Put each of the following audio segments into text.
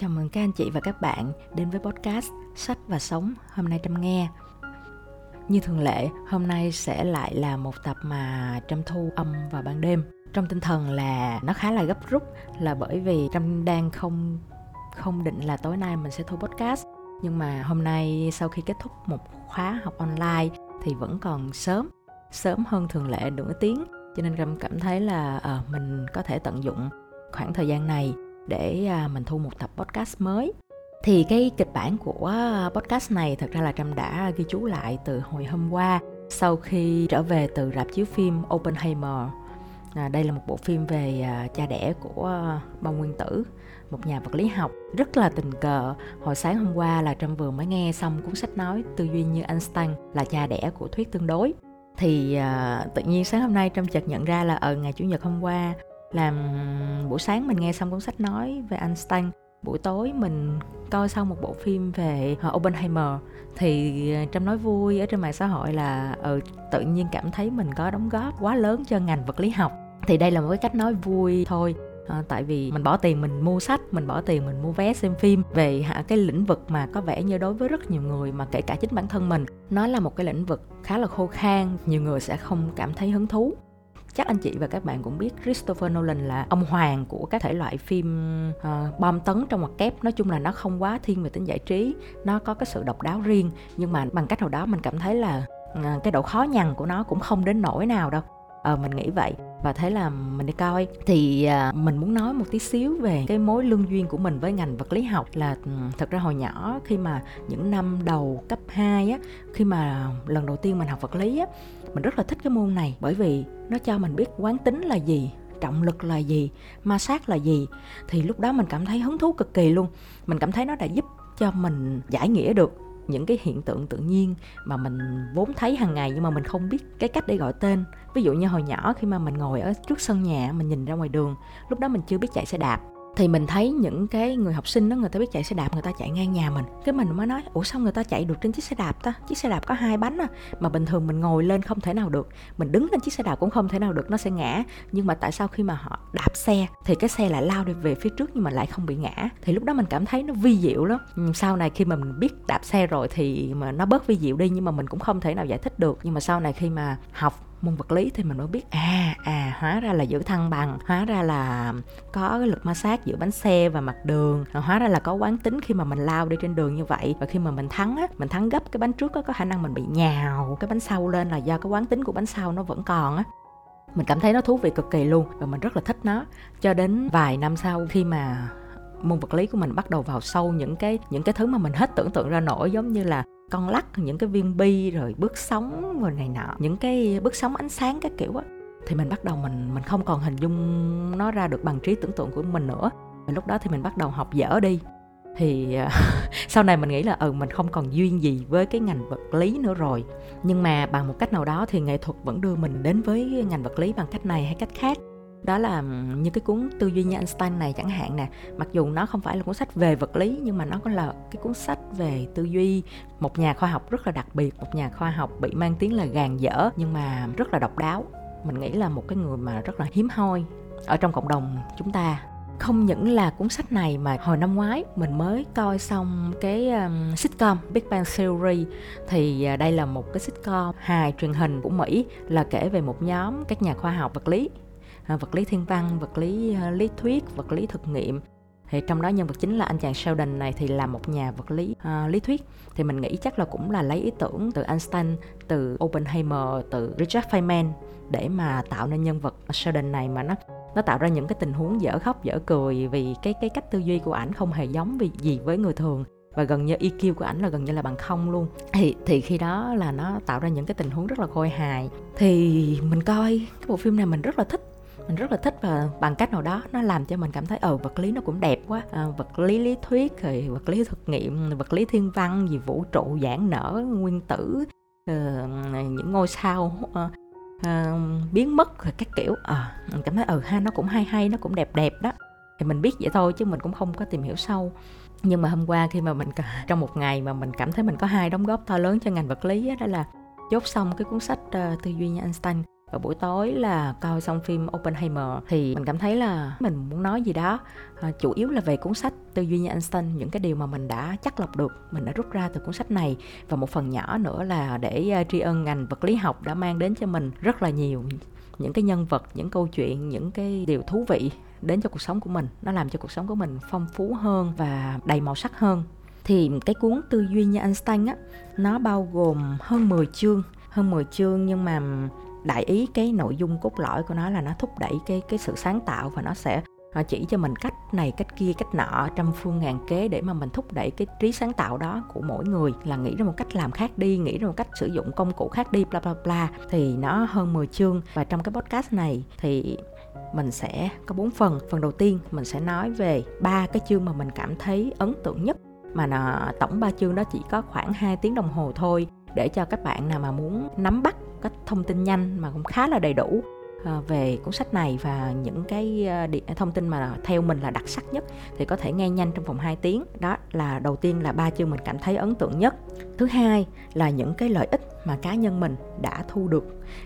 Chào mừng các anh chị và các bạn đến với podcast Sách và Sống hôm nay Trâm nghe. Như thường lệ, hôm nay sẽ lại là một tập mà Trâm thu âm vào ban đêm. Trong tinh thần là nó khá là gấp rút là bởi vì Trâm đang không không định là tối nay mình sẽ thu podcast nhưng mà hôm nay sau khi kết thúc một khóa học online thì vẫn còn sớm sớm hơn thường lệ nửa tiếng cho nên trâm cảm thấy là à, mình có thể tận dụng khoảng thời gian này để à, mình thu một tập podcast mới. Thì cái kịch bản của podcast này thật ra là trâm đã ghi chú lại từ hồi hôm qua sau khi trở về từ rạp chiếu phim Oppenheimer. À, đây là một bộ phim về à, cha đẻ của bông nguyên tử một nhà vật lý học. Rất là tình cờ. Hồi sáng hôm qua là trâm vừa mới nghe xong cuốn sách nói tư duy như Einstein là cha đẻ của thuyết tương đối. Thì à, tự nhiên sáng hôm nay trâm chợt nhận ra là ở ngày chủ nhật hôm qua làm buổi sáng mình nghe xong cuốn sách nói về Einstein. Buổi tối mình coi xong một bộ phim về ờ, Oppenheimer. Thì ờ, trong nói vui ở trên mạng xã hội là ừ, tự nhiên cảm thấy mình có đóng góp quá lớn cho ngành vật lý học. Thì đây là một cái cách nói vui thôi. À, tại vì mình bỏ tiền mình mua sách mình bỏ tiền mình mua vé xem phim về hạ cái lĩnh vực mà có vẻ như đối với rất nhiều người mà kể cả chính bản thân mình. Nó là một cái lĩnh vực khá là khô khan nhiều người sẽ không cảm thấy hứng thú chắc anh chị và các bạn cũng biết Christopher Nolan là ông hoàng của các thể loại phim uh, bom tấn trong ngoặc kép. Nói chung là nó không quá thiên về tính giải trí nó có cái sự độc đáo riêng. Nhưng mà bằng cách nào đó mình cảm thấy là uh, cái độ khó nhằn của nó cũng không đến nỗi nào đâu ờ mình nghĩ vậy. Và thế là mình đi coi. Thì à, mình muốn nói một tí xíu về cái mối lương duyên của mình với ngành vật lý học là ừ, thật ra hồi nhỏ khi mà những năm đầu cấp 2 á khi mà lần đầu tiên mình học vật lý á mình rất là thích cái môn này. Bởi vì nó cho mình biết quán tính là gì trọng lực là gì ma sát là gì. Thì lúc đó mình cảm thấy hứng thú cực kỳ luôn. Mình cảm thấy nó đã giúp cho mình giải nghĩa được những cái hiện tượng tự nhiên mà mình vốn thấy hàng ngày nhưng mà mình không biết cái cách để gọi tên. Ví dụ như hồi nhỏ khi mà mình ngồi ở trước sân nhà, mình nhìn ra ngoài đường, lúc đó mình chưa biết chạy xe đạp thì mình thấy những cái người học sinh đó, người ta biết chạy xe đạp, người ta chạy ngang nhà mình. Cái mình mới nói, ủa sao người ta chạy được trên chiếc xe đạp ta? Chiếc xe đạp có hai bánh à. Mà bình thường mình ngồi lên không thể nào được. Mình đứng lên chiếc xe đạp cũng không thể nào được, nó sẽ ngã. Nhưng mà tại sao khi mà họ đạp xe, thì cái xe lại lao đi về phía trước nhưng mà lại không bị ngã? Thì lúc đó mình cảm thấy nó vi diệu lắm. Ừ, sau này khi mà mình biết đạp xe rồi thì mà nó bớt vi diệu đi nhưng mà mình cũng không thể nào giải thích được. Nhưng mà sau này khi mà học môn vật lý thì mình mới biết à à hóa ra là giữ thăng bằng, hóa ra là có cái lực ma sát giữa bánh xe và mặt đường à, hóa ra là có quán tính khi mà mình lao đi trên đường như vậy. Và khi mà mình thắng á, mình thắng gấp cái bánh trước á, có khả năng mình bị nhào cái bánh sau lên là do cái quán tính của bánh sau nó vẫn còn á. Mình cảm thấy nó thú vị cực kỳ luôn và mình rất là thích nó. Cho đến vài năm sau khi mà môn vật lý của mình bắt đầu vào sâu những cái những cái thứ mà mình hết tưởng tượng ra nổi giống như là con lắc, những cái viên bi, rồi bước sóng, rồi này nọ. Những cái bước sóng ánh sáng các kiểu á. Thì mình bắt đầu mình mình không còn hình dung nó ra được bằng trí tưởng tượng của mình nữa. Và lúc đó thì mình bắt đầu học dở đi. Thì à, sau này mình nghĩ là ừ mình không còn duyên gì với cái ngành vật lý nữa rồi. Nhưng mà bằng một cách nào đó thì nghệ thuật vẫn đưa mình đến với ngành vật lý bằng cách này hay cách khác đó là như cái cuốn tư duy như Einstein này chẳng hạn nè. Mặc dù nó không phải là cuốn sách về vật lý nhưng mà nó có là cái cuốn sách về tư duy. Một nhà khoa học rất là đặc biệt một nhà khoa học bị mang tiếng là gàn dở nhưng mà rất là độc đáo. Mình nghĩ là một cái người mà rất là hiếm hoi ở trong cộng đồng chúng ta. Không những là cuốn sách này mà hồi năm ngoái mình mới coi xong cái um, sitcom Big Bang Theory. Thì uh, đây là một cái sitcom hài truyền hình của Mỹ là kể về một nhóm các nhà khoa học vật lý. À, vật lý thiên văn vật lý à, lý thuyết vật lý thực nghiệm. Thì trong đó nhân vật chính là anh chàng Sheldon này thì là một nhà vật lý uh, lý thuyết. Thì mình nghĩ chắc là cũng là lấy ý tưởng từ Einstein từ Oppenheimer từ Richard Feynman để mà tạo nên nhân vật Sheldon này mà nó nó tạo ra những cái tình huống dở khóc dở cười vì cái cái cách tư duy của ảnh không hề giống vì gì với người thường. Và gần như EQ của ảnh là gần như là bằng không luôn. Thì thì khi đó là nó tạo ra những cái tình huống rất là khôi hài. Thì mình coi cái bộ phim này mình rất là thích mình rất là thích và bằng cách nào đó nó làm cho mình cảm thấy ờ vật lý nó cũng đẹp quá. À, vật lý lý thuyết rồi vật lý thực nghiệm vật lý thiên văn gì vũ trụ giãn nở nguyên tử uh, những ngôi sao uh, uh, biến mất rồi các kiểu. À, mình cảm thấy ừ ha nó cũng hay hay nó cũng đẹp đẹp đó. Thì mình biết vậy thôi chứ mình cũng không có tìm hiểu sâu. Nhưng mà hôm qua khi mà mình trong một ngày mà mình cảm thấy mình có hai đóng góp to lớn cho ngành vật lý đó, đó là chốt xong cái cuốn sách uh, tư duy như Einstein và buổi tối là coi xong phim Oppenheimer thì mình cảm thấy là mình muốn nói gì đó. À, chủ yếu là về cuốn sách tư duy như Einstein những cái điều mà mình đã chắc lọc được mình đã rút ra từ cuốn sách này. Và một phần nhỏ nữa là để uh, tri ân ngành vật lý học đã mang đến cho mình rất là nhiều những cái nhân vật những câu chuyện những cái điều thú vị đến cho cuộc sống của mình. Nó làm cho cuộc sống của mình phong phú hơn và đầy màu sắc hơn. Thì cái cuốn tư duy như Einstein á nó bao gồm hơn 10 chương hơn 10 chương nhưng mà đại ý cái nội dung cốt lõi của nó là nó thúc đẩy cái cái sự sáng tạo và nó sẽ à, chỉ cho mình cách này cách kia cách nọ trăm phương ngàn kế để mà mình thúc đẩy cái trí sáng tạo đó của mỗi người. Là nghĩ ra một cách làm khác đi nghĩ ra một cách sử dụng công cụ khác đi bla bla bla. Thì nó hơn 10 chương. Và trong cái podcast này thì mình sẽ có bốn phần. Phần đầu tiên mình sẽ nói về ba cái chương mà mình cảm thấy ấn tượng nhất. Mà nó, tổng ba chương đó chỉ có khoảng 2 tiếng đồng hồ thôi để cho các bạn nào mà muốn nắm bắt các thông tin nhanh mà cũng khá là đầy đủ ờ, về cuốn sách này và những cái ờ, thông tin mà theo mình là đặc sắc nhất thì có thể nghe nhanh trong vòng 2 tiếng. Đó là đầu tiên là ba chương mình cảm thấy ấn tượng nhất. Thứ hai là những cái lợi ích mà cá nhân mình đã thu được.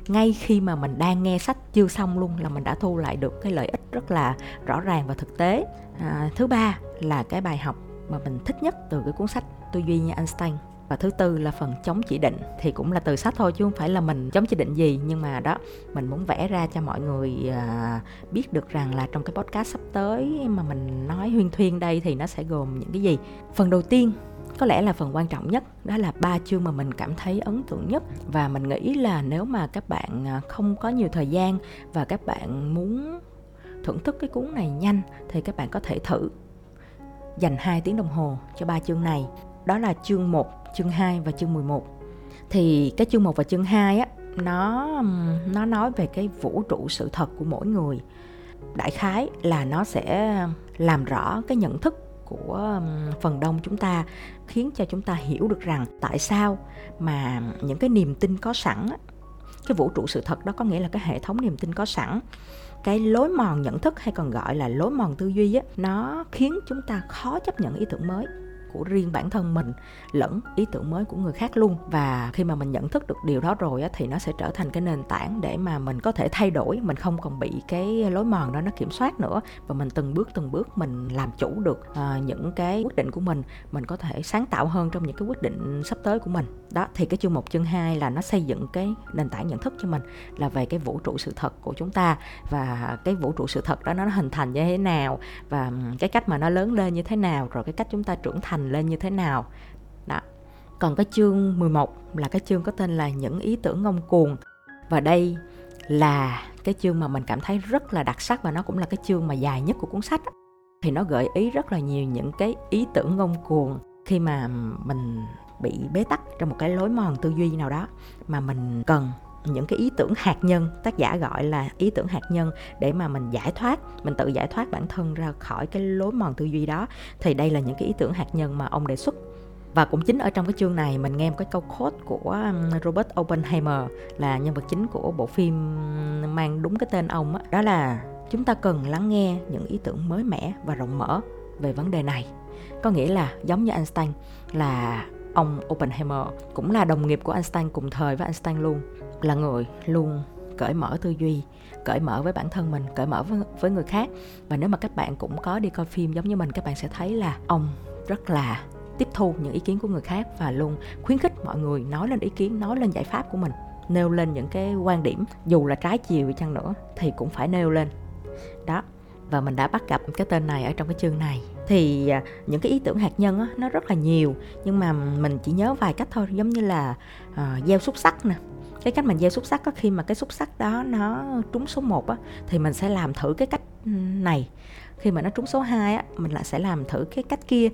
Ngay khi mà mình đang nghe sách chưa xong luôn là mình đã thu lại được cái lợi ích rất là rõ ràng và thực tế. À, thứ ba là cái bài học mà mình thích nhất từ cái cuốn sách tư duy như Einstein và thứ tư là phần chống chỉ định, thì cũng là từ sách thôi, chứ không phải là mình chống chỉ định gì. Nhưng mà đó, mình muốn vẽ ra cho mọi người à, biết được rằng là trong cái podcast sắp tới mà mình nói huyên thuyên đây thì nó sẽ gồm những cái gì. Phần đầu tiên, có lẽ là phần quan trọng nhất, đó là ba chương mà mình cảm thấy ấn tượng nhất. Và mình nghĩ là nếu mà các bạn à, không có nhiều thời gian và các bạn muốn thưởng thức cái cuốn này nhanh, thì các bạn có thể thử dành 2 tiếng đồng hồ cho ba chương này đó là chương 1, chương 2 và chương 11. Thì cái chương 1 và chương 2 á nó nó nói về cái vũ trụ sự thật của mỗi người. Đại khái là nó sẽ làm rõ cái nhận thức của phần đông chúng ta khiến cho chúng ta hiểu được rằng tại sao mà những cái niềm tin có sẵn cái vũ trụ sự thật đó có nghĩa là cái hệ thống niềm tin có sẵn cái lối mòn nhận thức hay còn gọi là lối mòn tư duy á nó khiến chúng ta khó chấp nhận ý tưởng mới của riêng bản thân mình lẫn ý tưởng mới của người khác luôn. Và khi mà mình nhận thức được điều đó rồi á, thì nó sẽ trở thành cái nền tảng để mà mình có thể thay đổi mình không còn bị cái lối mòn đó nó kiểm soát nữa. Và mình từng bước từng bước mình làm chủ được uh, những cái quyết định của mình mình có thể sáng tạo hơn trong những cái quyết định sắp tới của mình. Đó thì cái chương một chương 2 là nó xây dựng cái nền tảng nhận thức cho mình là về cái vũ trụ sự thật của chúng ta. Và cái vũ trụ sự thật đó nó hình thành như thế nào và cái cách mà nó lớn lên như thế nào rồi cái cách chúng ta trưởng thành lên như thế nào. Đó. Còn cái chương 11 là cái chương có tên là những ý tưởng ngông cuồng. Và đây là cái chương mà mình cảm thấy rất là đặc sắc và nó cũng là cái chương mà dài nhất của cuốn sách thì nó gợi ý rất là nhiều những cái ý tưởng ngông cuồng khi mà mình bị bế tắc trong một cái lối mòn tư duy nào đó mà mình cần những cái ý tưởng hạt nhân tác giả gọi là ý tưởng hạt nhân để mà mình giải thoát mình tự giải thoát bản thân ra khỏi cái lối mòn tư duy đó. Thì đây là những cái ý tưởng hạt nhân mà ông đề xuất. Và cũng chính ở trong cái chương này mình nghe một cái câu quote của um, Robert Oppenheimer là nhân vật chính của bộ phim mang đúng cái tên ông đó, đó là chúng ta cần lắng nghe những ý tưởng mới mẻ và rộng mở về vấn đề này. Có nghĩa là giống như Einstein là ông Oppenheimer cũng là đồng nghiệp của Einstein cùng thời với Einstein luôn là người luôn cởi mở tư duy cởi mở với bản thân mình cởi mở với, với người khác. Và nếu mà các bạn cũng có đi coi phim giống như mình các bạn sẽ thấy là ông rất là tiếp thu những ý kiến của người khác và luôn khuyến khích mọi người nói lên ý kiến nói lên giải pháp của mình nêu lên những cái quan điểm. Dù là trái chiều chăng nữa thì cũng phải nêu lên. Đó và mình đã bắt gặp cái tên này ở trong cái chương này. Thì à, những cái ý tưởng hạt nhân á, nó rất là nhiều nhưng mà mình chỉ nhớ vài cách thôi giống như là uh, gieo xúc sắc nè cái cách mình gieo xúc sắc có khi mà cái xúc sắc đó nó trúng số 1 á thì mình sẽ làm thử cái cách ừ, này. Khi mà nó trúng số 2 á mình lại sẽ làm thử cái cách kia.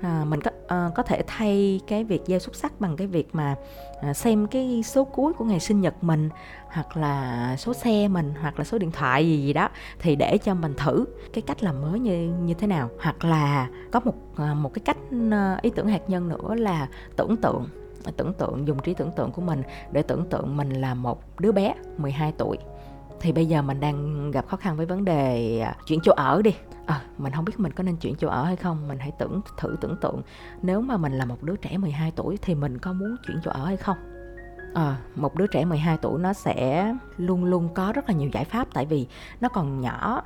À, mình có à, có thể thay cái việc gieo xúc sắc bằng cái việc mà à, xem cái số cuối của ngày sinh nhật mình hoặc là số xe mình hoặc là số điện thoại gì gì đó thì để cho mình thử cái cách làm mới như như thế nào. Hoặc là có một à, một cái cách à, ý tưởng hạt nhân nữa là tưởng tượng tưởng tượng dùng trí tưởng tượng của mình để tưởng tượng mình là một đứa bé 12 tuổi. Thì bây giờ mình đang gặp khó khăn với vấn đề à, chuyển chỗ ở đi. À, mình không biết mình có nên chuyển chỗ ở hay không mình hãy tưởng thử tưởng tượng. Nếu mà mình là một đứa trẻ 12 tuổi thì mình có muốn chuyển chỗ ở hay không? À, một đứa trẻ 12 tuổi nó sẽ luôn luôn có rất là nhiều giải pháp tại vì nó còn nhỏ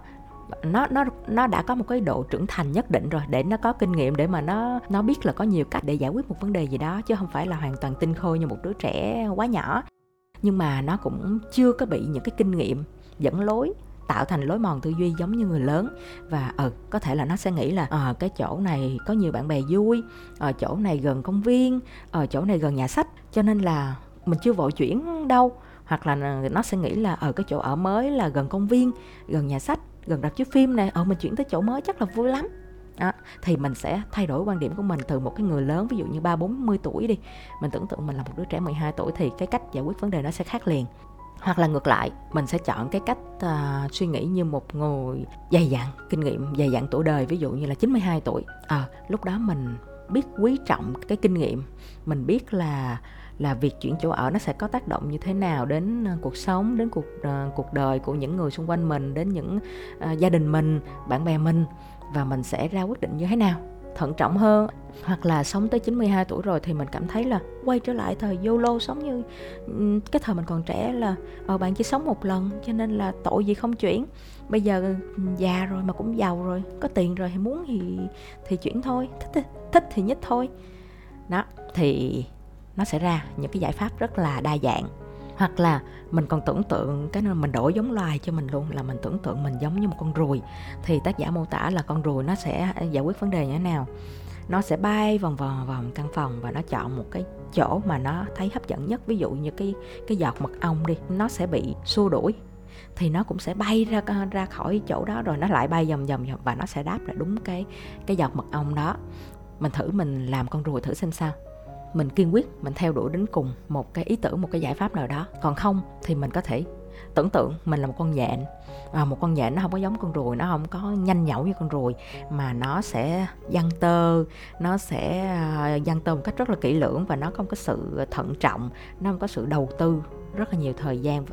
nó nó nó đã có một cái độ trưởng thành nhất định rồi để nó có kinh nghiệm để mà nó nó biết là có nhiều cách để giải quyết một vấn đề gì đó chứ không phải là hoàn toàn tinh khôi như một đứa trẻ quá nhỏ. Nhưng mà nó cũng chưa có bị những cái kinh nghiệm dẫn lối tạo thành lối mòn tư duy giống như người lớn. Và ừ, có thể là nó sẽ nghĩ là ờ à, cái chỗ này có nhiều bạn bè vui ở chỗ này gần công viên ở chỗ này gần nhà sách cho nên là mình chưa vội chuyển đâu. Hoặc là nó sẽ nghĩ là ở cái chỗ ở mới là gần công viên gần nhà sách gần rạp chiếu phim này ở ờ, mình chuyển tới chỗ mới chắc là vui lắm. Đó, thì mình sẽ thay đổi quan điểm của mình từ một cái người lớn ví dụ như ba bốn mươi tuổi đi. Mình tưởng tượng mình là một đứa trẻ 12 tuổi thì cái cách giải quyết vấn đề nó sẽ khác liền. Hoặc là ngược lại mình sẽ chọn cái cách uh, suy nghĩ như một người dày dặn kinh nghiệm dày dặn tuổi đời ví dụ như là 92 tuổi. À, lúc đó mình biết quý trọng cái kinh nghiệm mình biết là là việc chuyển chỗ ở nó sẽ có tác động như thế nào đến ờ, cuộc sống đến cuộc uh, cuộc đời của những người xung quanh mình đến những uh, gia đình mình bạn bè mình. Và mình sẽ ra quyết định như thế nào? Thận trọng hơn hoặc là sống tới 92 tuổi rồi thì mình cảm thấy là quay trở lại thời YOLO sống như cái thời mình còn trẻ là ờ bạn chỉ sống một lần cho nên là tội gì không chuyển. Bây giờ già rồi mà cũng giàu rồi có tiền rồi thì muốn thì thì chuyển thôi thích thích thì nhất thôi. Đó thì nó sẽ ra những cái giải pháp rất là đa dạng. Hoặc là mình còn tưởng tượng cái mình đổi giống loài cho mình luôn, là mình tưởng tượng mình giống như một con ruồi. Thì tác giả mô tả là con ruồi nó sẽ à, giải quyết vấn đề như thế nào? Nó sẽ bay vòng vòng vòng căn phòng và nó chọn một cái chỗ mà nó thấy hấp dẫn nhất. Ví dụ như cái cái giọt mật ong đi, nó sẽ bị xua đuổi. Thì nó cũng sẽ bay ra à, ra khỏi chỗ đó rồi nó lại bay vòng vòng và nó sẽ đáp lại đúng cái cái giọt mật ong đó. Mình thử mình làm con ruồi thử xem sao mình kiên quyết mình theo đuổi đến cùng một cái ý tưởng một cái giải pháp nào đó. Còn không thì mình có thể tưởng tượng mình là một con nhện. À, một con nhện nó không có giống con ruồi nó không có nhanh nhẩu như con ruồi mà nó sẽ giăng tơ nó sẽ à, giăng tơ một cách rất là kỹ lưỡng và nó không có sự thận trọng nó không có sự đầu tư rất là nhiều thời gian.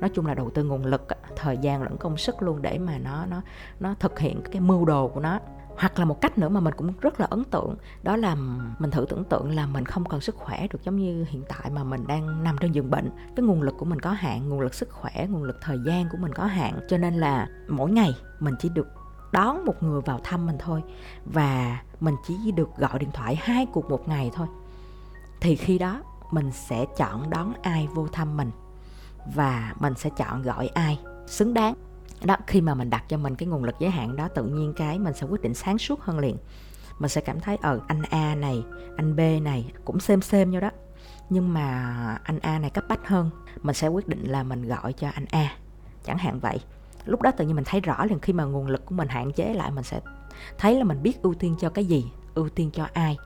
Nói chung là đầu tư nguồn lực thời gian lẫn công sức luôn để mà nó nó nó thực hiện cái mưu đồ của nó hoặc là một cách nữa mà mình cũng rất là ấn tượng, đó là mình thử tưởng tượng là mình không còn sức khỏe được giống như hiện tại mà mình đang nằm trên giường bệnh. Cái nguồn lực của mình có hạn, nguồn lực sức khỏe, nguồn lực thời gian của mình có hạn. Cho nên là mỗi ngày mình chỉ được đón một người vào thăm mình thôi và mình chỉ được gọi điện thoại hai cuộc một ngày thôi. Thì khi đó mình sẽ chọn đón ai vô thăm mình và mình sẽ chọn gọi ai xứng đáng đó, khi mà mình đặt cho mình cái nguồn lực giới hạn đó, tự nhiên cái mình sẽ quyết định sáng suốt hơn liền. Mình sẽ cảm thấy ờ anh A này, anh B này cũng xem xem nhau đó. Nhưng mà anh A này cấp bách hơn, mình sẽ quyết định là mình gọi cho anh A. Chẳng hạn vậy. Lúc đó tự nhiên mình thấy rõ liền, khi mà nguồn lực của mình hạn chế lại, mình sẽ thấy là mình biết ưu tiên cho cái gì, ưu tiên cho ai.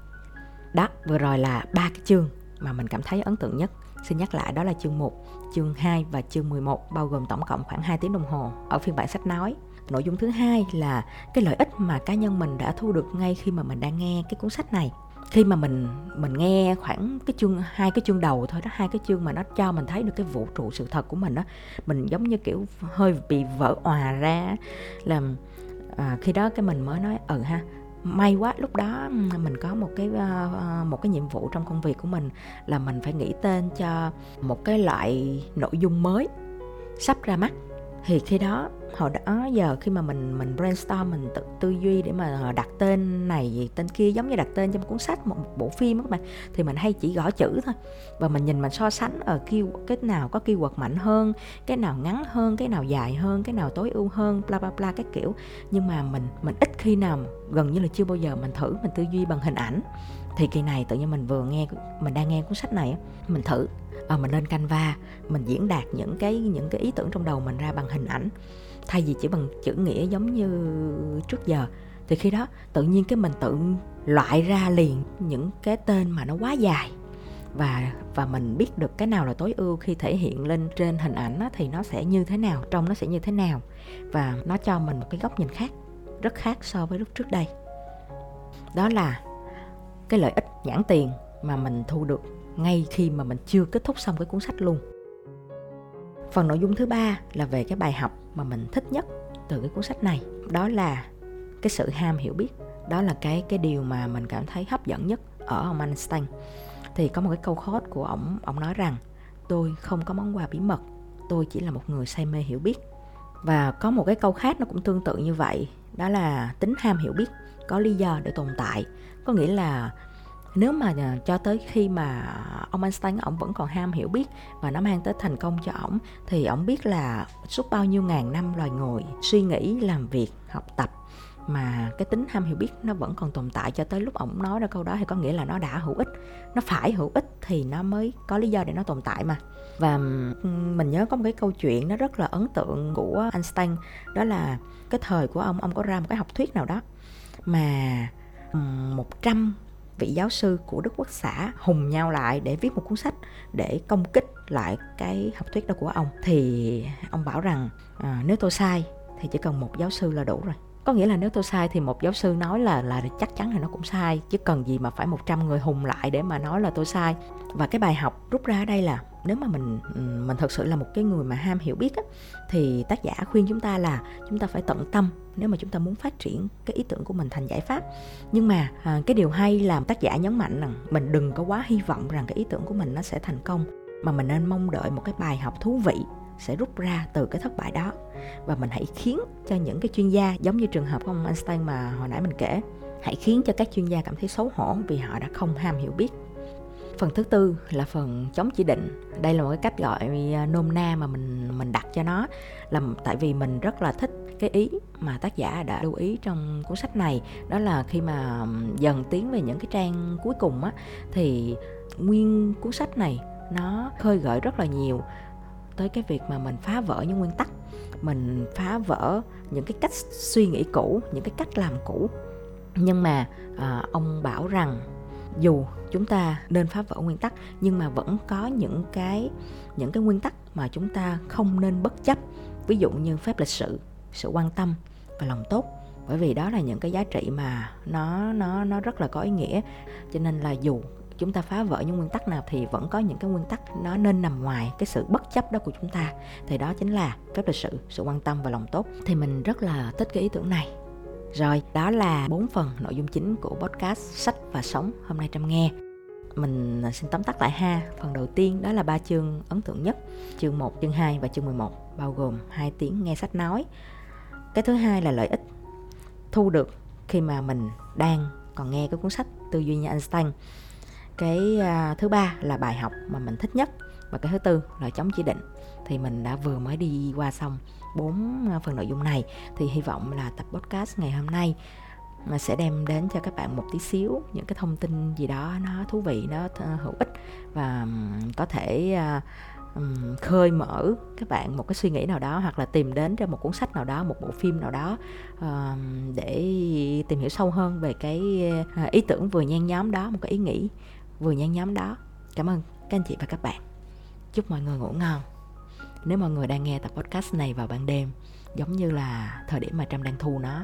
Đó, vừa rồi là ba cái chương mà mình cảm thấy ấn tượng nhất. Xin nhắc lại đó là chương 1, chương 2 và chương 11 bao gồm tổng cộng khoảng 2 tiếng đồng hồ ở phiên bản sách nói. Nội dung thứ hai là cái lợi ích mà cá nhân mình đã thu được ngay khi mà mình đang nghe cái cuốn sách này khi mà mình mình nghe khoảng cái chương hai cái chương đầu thôi đó hai cái chương mà nó cho mình thấy được cái vũ trụ sự thật của mình đó mình giống như kiểu hơi bị vỡ òa ra là à, khi đó cái mình mới nói ừ ha may quá, lúc đó mình có một cái ờ, ờ, một cái nhiệm vụ trong công việc của mình là mình phải nghĩ tên cho một cái loại nội dung mới sắp ra mắt thì khi đó hồi đó giờ khi mà mình mình brainstorm mình tự tư duy để mà đặt tên này tên kia giống như đặt tên cho một cuốn sách một, một bộ phim các bạn thì mình hay chỉ gõ chữ thôi. Và mình nhìn mình so sánh ờ, ở kêu cái nào có keyword mạnh hơn cái nào ngắn hơn cái nào dài hơn cái nào tối ưu hơn bla bla bla các kiểu. Nhưng mà mình mình ít khi nào gần như là chưa bao giờ mình thử mình tư duy bằng hình ảnh. Thì kỳ này tự nhiên mình vừa nghe mình đang nghe cuốn sách này mình thử à, mình lên canva mình diễn đạt những cái những cái ý tưởng trong đầu mình ra bằng hình ảnh. Thay vì chỉ bằng chữ nghĩa giống như trước giờ. Thì khi đó tự nhiên cái mình tự loại ra liền những cái tên mà nó quá dài. Và và mình biết được cái nào là tối ưu khi thể hiện lên trên hình ảnh á, thì nó sẽ như thế nào trong nó sẽ như thế nào. Và nó cho mình một cái góc nhìn khác rất khác so với lúc trước đây. Đó là cái lợi ích nhãn tiền mà mình thu được ngay khi mà mình chưa kết thúc xong cái cuốn sách luôn. Phần nội dung thứ ba là về cái bài học mà mình thích nhất từ cái cuốn sách này. Đó là cái sự ham hiểu biết. Đó là cái cái điều mà mình cảm thấy hấp dẫn nhất ở ông Einstein. Thì có một cái câu quote của ông ông nói rằng, tôi không có món quà bí mật, tôi chỉ là một người say mê hiểu biết. Và có một cái câu khác nó cũng tương tự như vậy, đó là tính ham hiểu biết, có lý do để tồn tại. Có nghĩa là nếu mà à, cho tới khi mà ông Einstein ông vẫn còn ham hiểu biết và nó mang tới thành công cho ổng, thì ổng biết là suốt bao nhiêu ngàn năm loài người suy nghĩ, làm việc, học tập mà cái tính ham hiểu biết nó vẫn còn tồn tại cho tới lúc ổng nói ra câu đó thì có nghĩa là nó đã hữu ích. Nó phải hữu ích thì nó mới có lý do để nó tồn tại mà. Và mình nhớ có một cái câu chuyện nó rất là ấn tượng của Einstein, đó là cái thời của ông ông có ra một cái học thuyết nào đó mà 100 vị giáo sư của Đức Quốc xã hùng nhau lại để viết một cuốn sách để công kích lại cái học thuyết đó của ông. Thì ông bảo rằng à, nếu tôi sai thì chỉ cần một giáo sư là đủ rồi. Có nghĩa là nếu tôi sai thì một giáo sư nói là là chắc chắn là nó cũng sai chứ cần gì mà phải 100 người hùng lại để mà nói là tôi sai. Và cái bài học rút ra ở đây là nếu mà mình mình thật sự là một cái người mà ham hiểu biết á, thì tác giả khuyên chúng ta là chúng ta phải tận tâm nếu mà chúng ta muốn phát triển cái ý tưởng của mình thành giải pháp. Nhưng mà à, cái điều hay là tác giả nhấn mạnh rằng mình đừng có quá hy vọng rằng cái ý tưởng của mình nó sẽ thành công mà mình nên mong đợi một cái bài học thú vị sẽ rút ra từ cái thất bại đó. Và mình hãy khiến cho những cái chuyên gia giống như trường hợp của ông Einstein mà hồi nãy mình kể hãy khiến cho các chuyên gia cảm thấy xấu hổ vì họ đã không ham hiểu biết phần thứ tư là phần chống chỉ định. Đây là một cái cách gọi à, nôm na mà mình mình đặt cho nó. Là tại vì mình rất là thích cái ý mà tác giả đã lưu ý trong cuốn sách này. Đó là khi mà dần tiến về những cái trang cuối cùng á thì nguyên cuốn sách này nó khơi gợi rất là nhiều tới cái việc mà mình phá vỡ những nguyên tắc. Mình phá vỡ những cái cách suy nghĩ cũ những cái cách làm cũ. Nhưng mà à, ông bảo rằng dù chúng ta nên phá vỡ nguyên tắc, nhưng mà vẫn có những cái những cái nguyên tắc mà chúng ta không nên bất chấp. Ví dụ như phép lịch sự sự quan tâm và lòng tốt. Bởi vì đó là những cái giá trị mà nó nó nó rất là có ý nghĩa. Cho nên là dù chúng ta phá vỡ những nguyên tắc nào thì vẫn có những cái nguyên tắc nó nên nằm ngoài cái sự bất chấp đó của chúng ta. Thì đó chính là phép lịch sự sự quan tâm và lòng tốt. Thì mình rất là thích cái ý tưởng này rồi đó là bốn phần nội dung chính của podcast sách và sống hôm nay trâm nghe. Mình à, xin tóm tắt lại ha. Phần đầu tiên đó là ba chương ấn tượng nhất chương 1, chương 2 và chương 11 bao gồm hai tiếng nghe sách nói. Cái thứ hai là lợi ích thu được khi mà mình đang còn nghe cái cuốn sách tư duy như Einstein. Cái uh, thứ ba là bài học mà mình thích nhất và cái thứ tư là chống chỉ định. Thì mình đã vừa mới đi qua xong bốn à, phần nội dung này. Thì hy vọng là tập podcast ngày hôm nay mà sẽ đem đến cho các bạn một tí xíu những cái thông tin gì đó nó thú vị, nó à, hữu ích và có thể à, khơi mở các bạn một cái suy nghĩ nào đó hoặc là tìm đến cho một cuốn sách nào đó, một bộ phim nào đó ờ, để tìm hiểu sâu hơn về cái ý tưởng vừa nhen nhóm đó, một cái ý nghĩ vừa nhen nhóm đó. Cảm ơn các anh chị và các bạn. Chúc mọi người ngủ ngon nếu mọi người đang nghe tập podcast này vào ban đêm, giống như là thời điểm mà trâm đang thu nó